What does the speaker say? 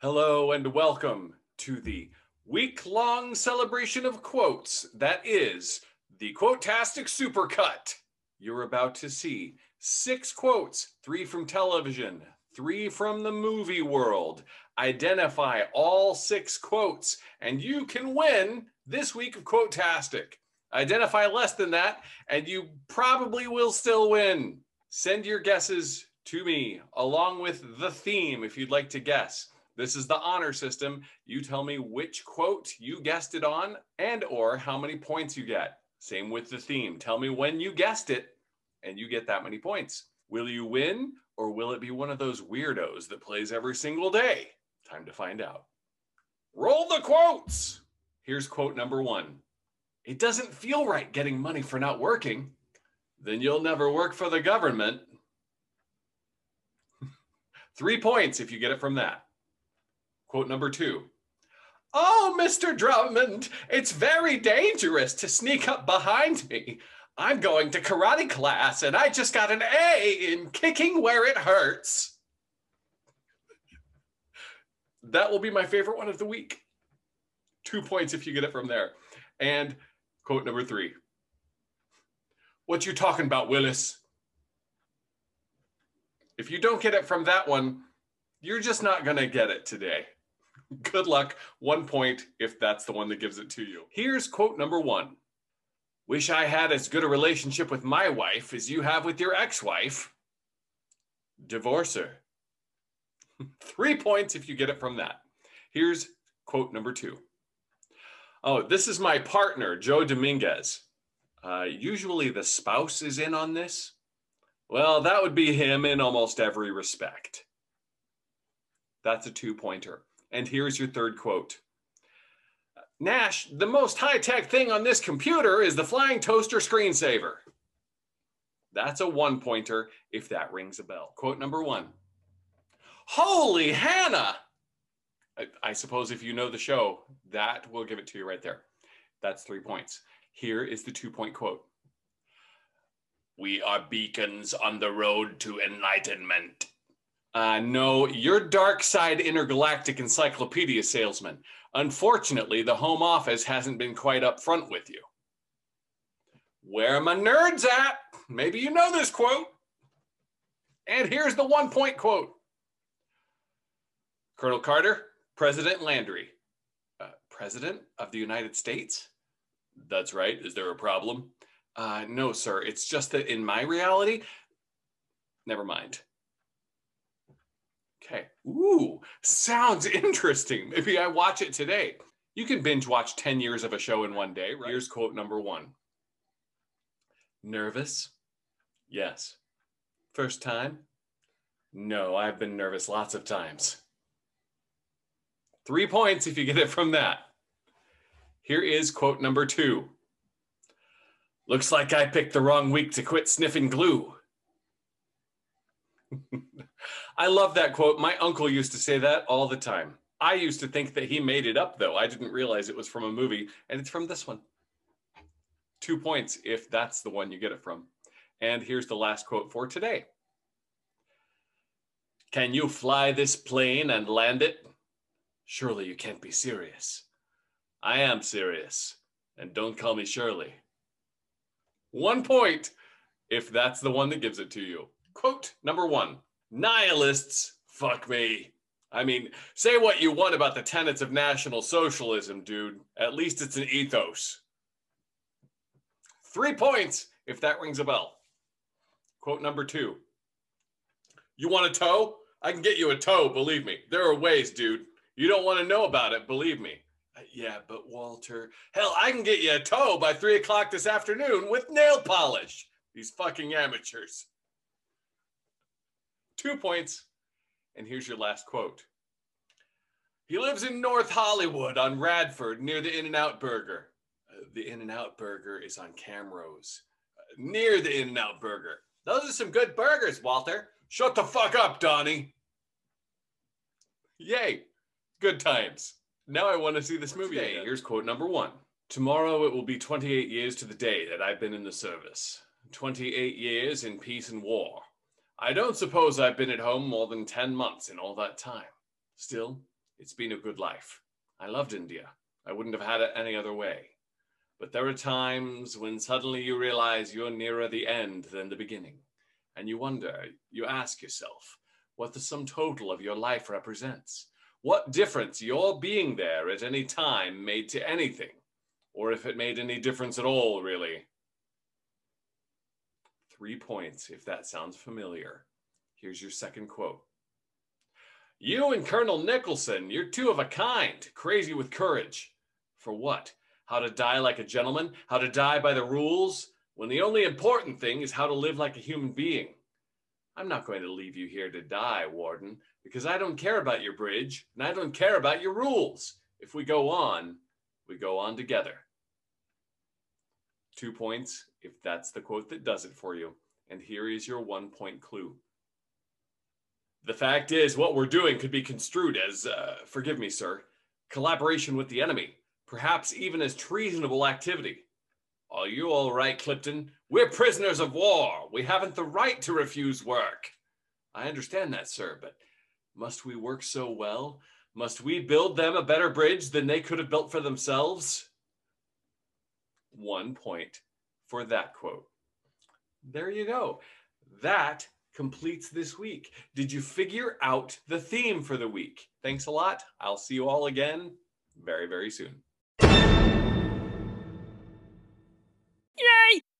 Hello and welcome to the week long celebration of quotes that is the Quotetastic Supercut. You're about to see six quotes, three from television, three from the movie world. Identify all six quotes, and you can win this week of Quotetastic. Identify less than that, and you probably will still win. Send your guesses to me along with the theme if you'd like to guess. This is the honor system. You tell me which quote you guessed it on and or how many points you get. Same with the theme. Tell me when you guessed it and you get that many points. Will you win or will it be one of those weirdos that plays every single day? Time to find out. Roll the quotes. Here's quote number 1. It doesn't feel right getting money for not working. Then you'll never work for the government. Three points if you get it from that. Quote number two. Oh, Mr. Drummond, it's very dangerous to sneak up behind me. I'm going to karate class and I just got an A in kicking where it hurts. That will be my favorite one of the week. Two points if you get it from there. And quote number three. What you talking about, Willis? If you don't get it from that one, you're just not going to get it today. Good luck. One point if that's the one that gives it to you. Here's quote number one Wish I had as good a relationship with my wife as you have with your ex wife. Divorce her. Three points if you get it from that. Here's quote number two. Oh, this is my partner, Joe Dominguez. Uh, usually the spouse is in on this. Well, that would be him in almost every respect. That's a two pointer. And here's your third quote Nash, the most high tech thing on this computer is the flying toaster screensaver. That's a one pointer if that rings a bell. Quote number one Holy Hannah! I, I, suppose if you know the show, that will give it to you right there. That's three points. Here is the two point quote We are beacons on the road to enlightenment. Uh, no, you're Dark Side Intergalactic Encyclopedia salesman. Unfortunately, the home office hasn't been quite upfront with you. Where are my nerds at? Maybe you know this quote. And here's the one point quote Colonel Carter, President Landry. Uh, President of the United States? That's right. Is there a problem? Uh, no, sir. It's just that in my reality, never mind. Okay. Ooh, sounds interesting. Maybe I watch it today. You can binge watch 10 years of a show in one day. Right? Here's quote number one Nervous? Yes. First time? No, I've been nervous lots of times. Three points if you get it from that. Here is quote number two Looks like I picked the wrong week to quit sniffing glue. I love that quote. My uncle used to say that all the time. I used to think that he made it up, though. I didn't realize it was from a movie, and it's from this one. Two points if that's the one you get it from. And here's the last quote for today Can you fly this plane and land it? Surely you can't be serious. I am serious, and don't call me Shirley. One point if that's the one that gives it to you. Quote number one Nihilists, fuck me. I mean, say what you want about the tenets of National Socialism, dude. At least it's an ethos. Three points, if that rings a bell. Quote number two You want a tow? I can get you a tow, believe me. There are ways, dude. You don't want to know about it, believe me. Uh, yeah, but Walter, hell, I can get you a tow by three o'clock this afternoon with nail polish. These fucking amateurs. Two points. And here's your last quote. He lives in North Hollywood on Radford near the In N Out Burger. Uh, the In N Out Burger is on Camrose. Uh, near the In N Out Burger. Those are some good burgers, Walter. Shut the fuck up, Donnie. Yay. Good times. Now I want to see this movie. Here's quote number one. Tomorrow it will be 28 years to the day that I've been in the service. 28 years in peace and war. I don't suppose I've been at home more than 10 months in all that time. Still, It's been a good life. I loved India. I wouldn't have had it any other way. But there are times when suddenly you realize you're nearer the end than the beginning. And you wonder, you ask yourself, what the sum total of your life represents. What difference your being there at any time made to anything, or if it made any difference at all, really. Three points, if that sounds familiar. Here's your second quote. You and Colonel Nicholson, you're two of a kind, crazy with courage. For what? How to die like a gentleman? How to die by the rules? When the only important thing is how to live like a human being. I'm not going to leave you here to die, Warden, because I don't care about your bridge and I don't care about your rules. If we go on, we go on together. Two points if that's the quote that does it for you. And here is your one point clue. The fact is, what we're doing could be construed as, uh, forgive me, sir, collaboration with the enemy perhaps even as treasonable activity. Are you all right, Clipton? We're prisoners of war. We haven't the right to refuse work. I understand that, sir, but must we work so well? Must we build them a better bridge than they could have built for themselves? One point for that quote. There you go. That completes this week. Did you figure out the theme for the week? Thanks a lot. I'll see you all again very, very soon.